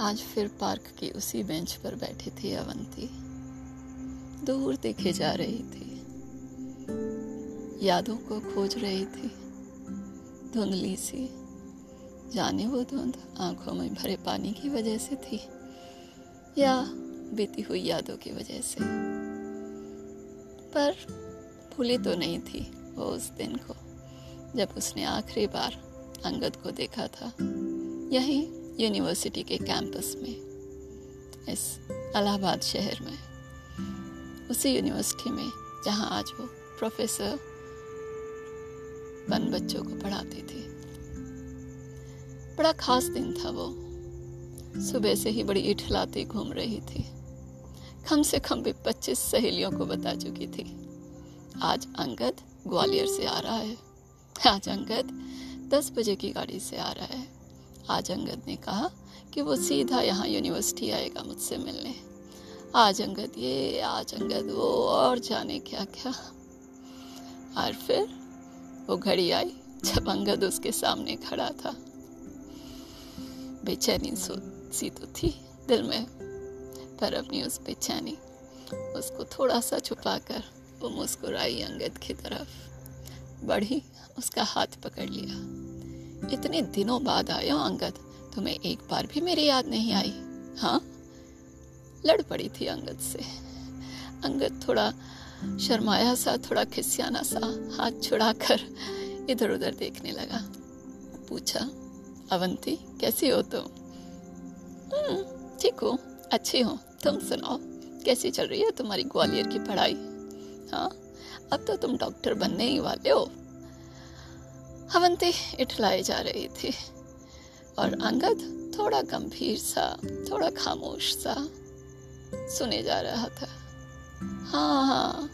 आज फिर पार्क की उसी बेंच पर बैठी थी अवंती। दूर देखे जा रही थी। यादों को खोज रही थी। धुंधली सी। जाने वो धुंध आँखों में भरे पानी की वजह से थी, या बीती हुई यादों की वजह से। पर भूली तो नहीं थी वो उस दिन को, जब उसने आखिरी बार अंगद को देखा था। यहीं यूनिवर्सिटी के कैंपस में, इस इलाहाबाद शहर में, उसी यूनिवर्सिटी में, जहाँ आज वो प्रोफेसर बन बच्चों को पढ़ाती थी। बड़ा खास दिन था वो। सुबह से ही बड़ी इठलाती घूम रही थी। कम से कम भी पच्चीस सहेलियों को बता चुकी थी। आज अंगद ग्वालियर से आ रहा है। आज अंगद दस बजे की गाड़ी से आ रहा है। आज अंगद ने कहा कि वो सीधा यहाँ यूनिवर्सिटी आएगा मुझसे मिलने। आज अंगद ये आज अंगद वो और जाने क्या क्या और फिर वो घड़ी आई जब अंगद उसके सामने खड़ा था। बेचैनी सी तो थी दिल में, पर अपनी उस बेचैनी, उसको थोड़ा सा छुपाकर वो मुस्कुराई अंगद की तरफ़। बढ़ी, उसका हाथ पकड़ लिया। इतने दिनों बाद आया अंगद तुम्हें एक बार भी मेरी याद नहीं आई हाँ? लड़ पड़ी थी अंगद से। अंगद थोड़ा शर्माया सा थोड़ा खिसियाना सा हाथ छुड़ाकर इधर उधर देखने लगा। पूछा अवंती कैसी हो तुम? हम्म, ठीक हो अच्छी हो। तुम सुनाओ कैसी चल रही है तुम्हारी ग्वालियर की पढ़ाई? हाँ अब तो तुम डॉक्टर बनने ही वाले हो। अवंती इठलाई जा रही थी। और अंगद थोड़ा गंभीर सा, थोड़ा खामोश सा सुने जा रहा था। हाँ हाँ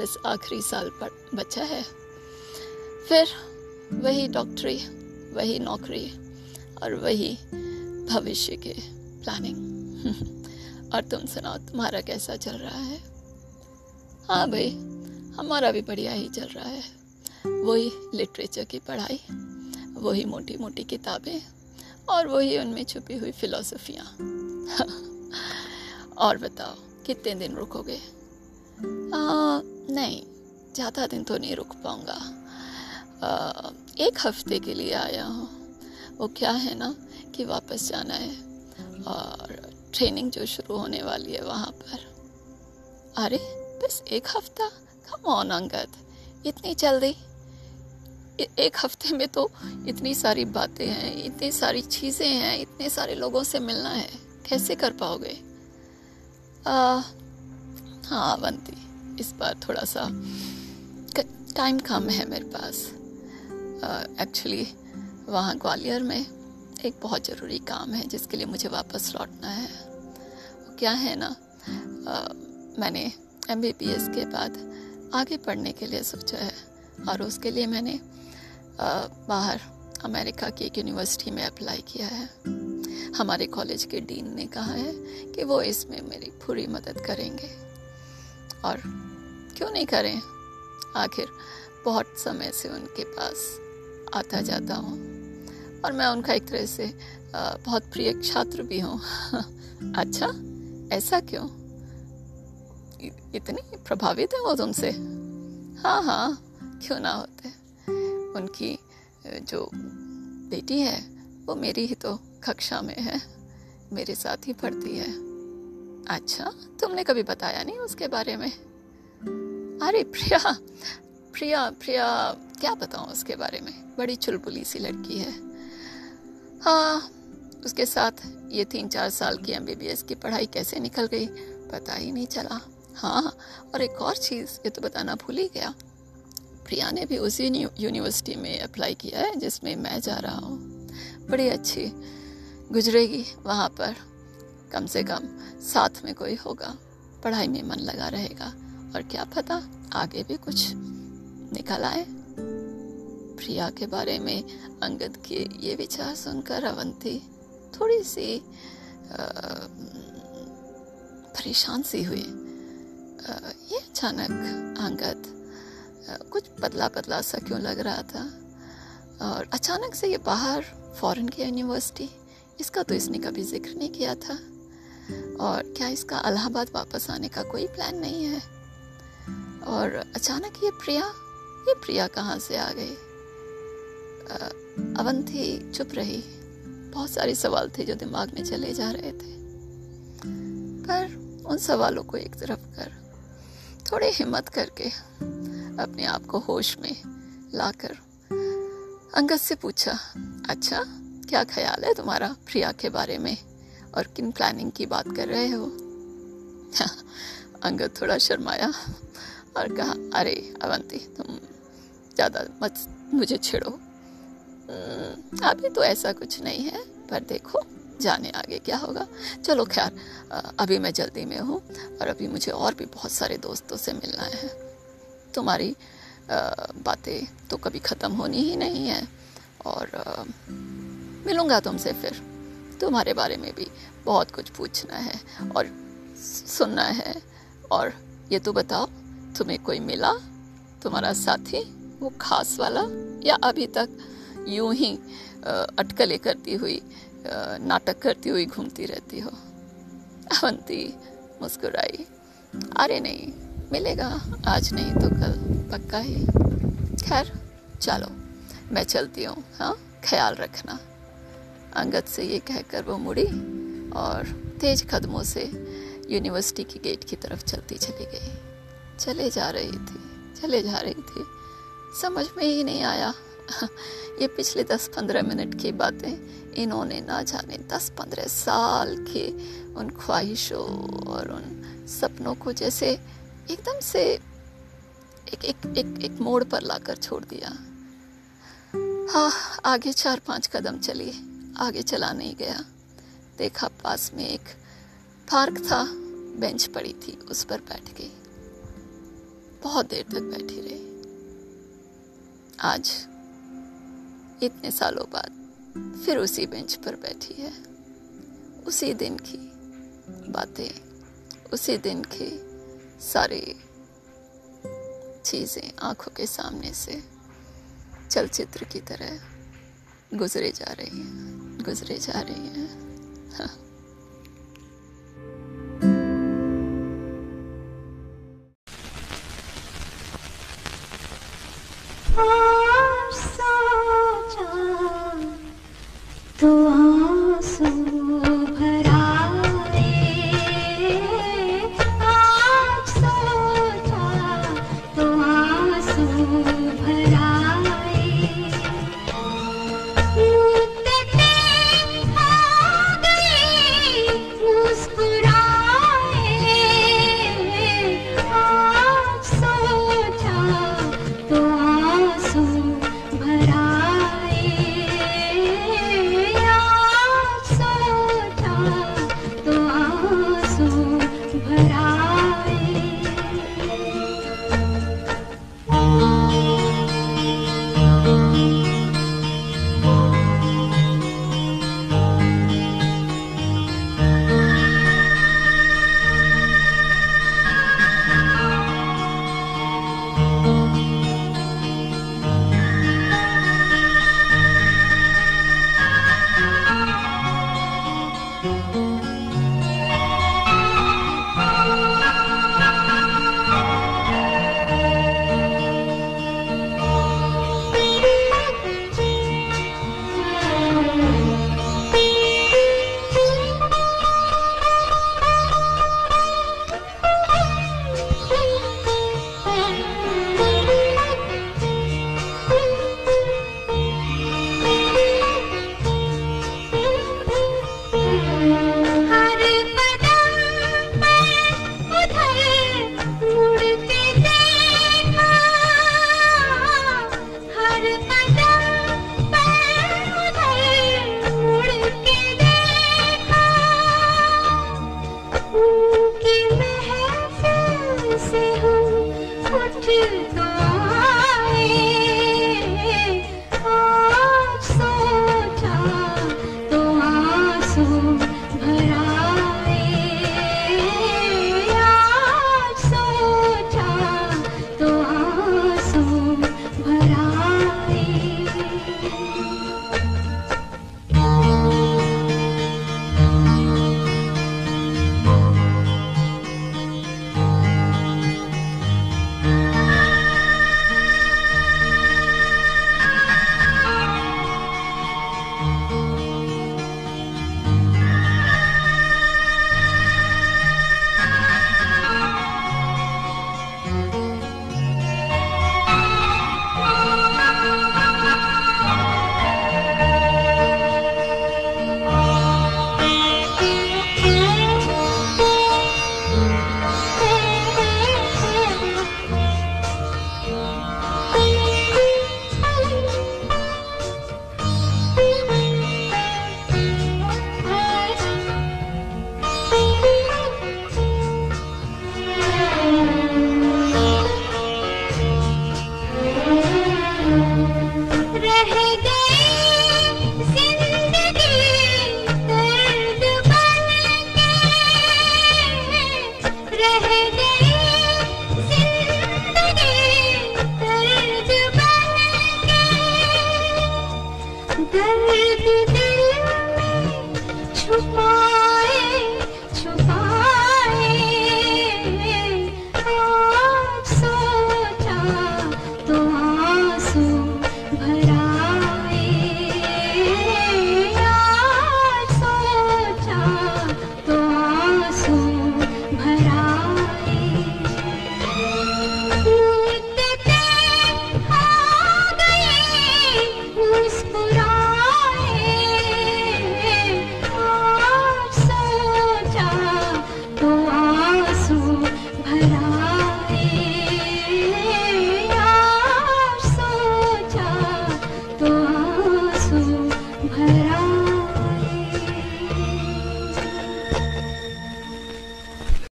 बस आखिरी साल पर बचा है। फिर वही डॉक्टरी, वही नौकरी और वही भविष्य के प्लानिंग। और तुम सुनाओ, तुम्हारा कैसा चल रहा है? हाँ भाई, हमारा भी बढ़िया ही चल रहा है। वही लिटरेचर की पढ़ाई वही मोटी मोटी किताबें और वही उनमें छुपी हुई फिलोसफियाँ और बताओ कितने दिन रुकोगे? आ, नहीं ज़्यादा दिन तो नहीं रुक पाऊँगा। एक हफ़्ते के लिए आया हूँ। वो क्या है ना कि वापस जाना है और ट्रेनिंग जो शुरू होने वाली है वहाँ पर। अरे बस एक हफ़्ता? Come on Angad. इतनी जल्दी? एक हफ़्ते में तो इतनी सारी बातें हैं इतनी सारी चीज़ें हैं इतने सारे लोगों से मिलना है। कैसे कर पाओगे? हाँ अवंती इस बार थोड़ा सा टाइम कम है मेरे पास। एक्चुअली वहाँ ग्वालियर में एक बहुत ज़रूरी काम है जिसके लिए मुझे वापस लौटना है। क्या है ना? आ, मैंने एम के बाद आगे पढ़ने के लिए सोचा है और उसके लिए मैंने बाहर अमेरिका की एक यूनिवर्सिटी में अप्लाई किया है। हमारे कॉलेज के डीन ने कहा है कि वो इसमें मेरी पूरी मदद करेंगे। और क्यों नहीं करें? आखिर बहुत समय से उनके पास आता जाता हूँ। और मैं उनका एक तरह से बहुत प्रिय छात्र भी हूँ। अच्छा ऐसा क्यों? इतनी प्रभावित है वो तुमसे? हाँ हाँ क्यों ना होते? उनकी जो बेटी है, वो मेरी ही तो कक्षा में है। मेरे साथ ही पढ़ती है। अच्छा तुमने कभी बताया नहीं उसके बारे में? अरे प्रिया प्रिया प्रिया, क्या बताऊँ उसके बारे में? बड़ी चुलबुली सी लड़की है। हाँ उसके साथ ये तीन चार साल की एमबीबीएस की पढ़ाई कैसे निकल गई पता ही नहीं चला। हाँ और एक और चीज़ ये तो बताना भूल ही गया। प्रिया ने भी उसी यूनिवर्सिटी में अप्लाई किया है, जिसमें मैं जा रहा हूँ। बड़ी अच्छी गुजरेगी वहाँ पर। कम से कम साथ में कोई होगा। पढ़ाई में मन लगा रहेगा। और क्या पता आगे भी कुछ निकल आए। प्रिया के बारे में अंगद के ये विचार सुनकर अवंती थोड़ी सी परेशान सी हुई। ये अचानक अंगद कुछ पतला पतला सा क्यों लग रहा था? और अचानक से ये बाहर फॉरेन की यूनिवर्सिटी इसका तो इसने कभी ज़िक्र नहीं किया था। और क्या इसका अलाहाबाद वापस आने का कोई प्लान नहीं है? और अचानक ये प्रिया ये प्रिया कहाँ से आ गई? अवंथी चुप रही। बहुत सारे सवाल थे जो दिमाग में चले जा रहे थे। पर उन सवालों को एक तरफ़ कर थोड़ी हिम्मत करके अपने आप को होश में लाकर अंगद से पूछा अच्छा क्या ख्याल है तुम्हारा प्रिया के बारे में? और किन प्लानिंग की बात कर रहे हो? अंगद थोड़ा शर्माया और कहा, अरे, अवंती, तुम ज़्यादा मत मुझे छेड़ो। अभी तो ऐसा कुछ नहीं है, पर देखो जाने आगे क्या होगा। चलो खैर अभी मैं जल्दी में हूँ और अभी मुझे और भी बहुत सारे दोस्तों से मिलना है। तुम्हारी बातें तो कभी ख़त्म होनी ही नहीं है और मिलूँगा तुमसे फिर। तुम्हारे बारे में भी बहुत कुछ पूछना है और सुनना है। और ये तो बताओ, तुम्हें कोई मिला? तुम्हारा साथी? वो खास वाला? या अभी तक यूँ ही अटकले करती हुई नाटक करती हुई घूमती रहती हो। अवंती, मुस्कुराई। अरे नहीं, मिलेगा। आज नहीं तो कल, पक्का ही। खैर, चलो, मैं चलती हूँ हाँ? ख्याल रखना। अंगद से ये कहकर वो मुड़ी और तेज कदमों से यूनिवर्सिटी की गेट की तरफ़ चलती चली गई। चले जा रही थी, चले जा रही थी। समझ में ही नहीं आया। ये पिछले दस पंद्रह मिनट की बातें इन्होंने ना जाने दस पंद्रह साल के उन ख्वाहिशों और उन सपनों को जैसे एकदम से एक एक एक एक मोड़ पर लाकर छोड़ दिया। हाँ आगे चार पाँच कदम चली, आगे चला नहीं गया। देखा पास में एक पार्क था, बेंच पड़ी थी, उस पर बैठ गई बहुत देर तक बैठी रही। आज इतने सालों बाद फिर उसी बेंच पर बैठी है। उसी दिन की बातें, उसी दिन के सारे चीज़ें आँखों के सामने से चलचित्र की तरह गुजरे जा रही हैं, गुजरे जा रही हैं। हाँ।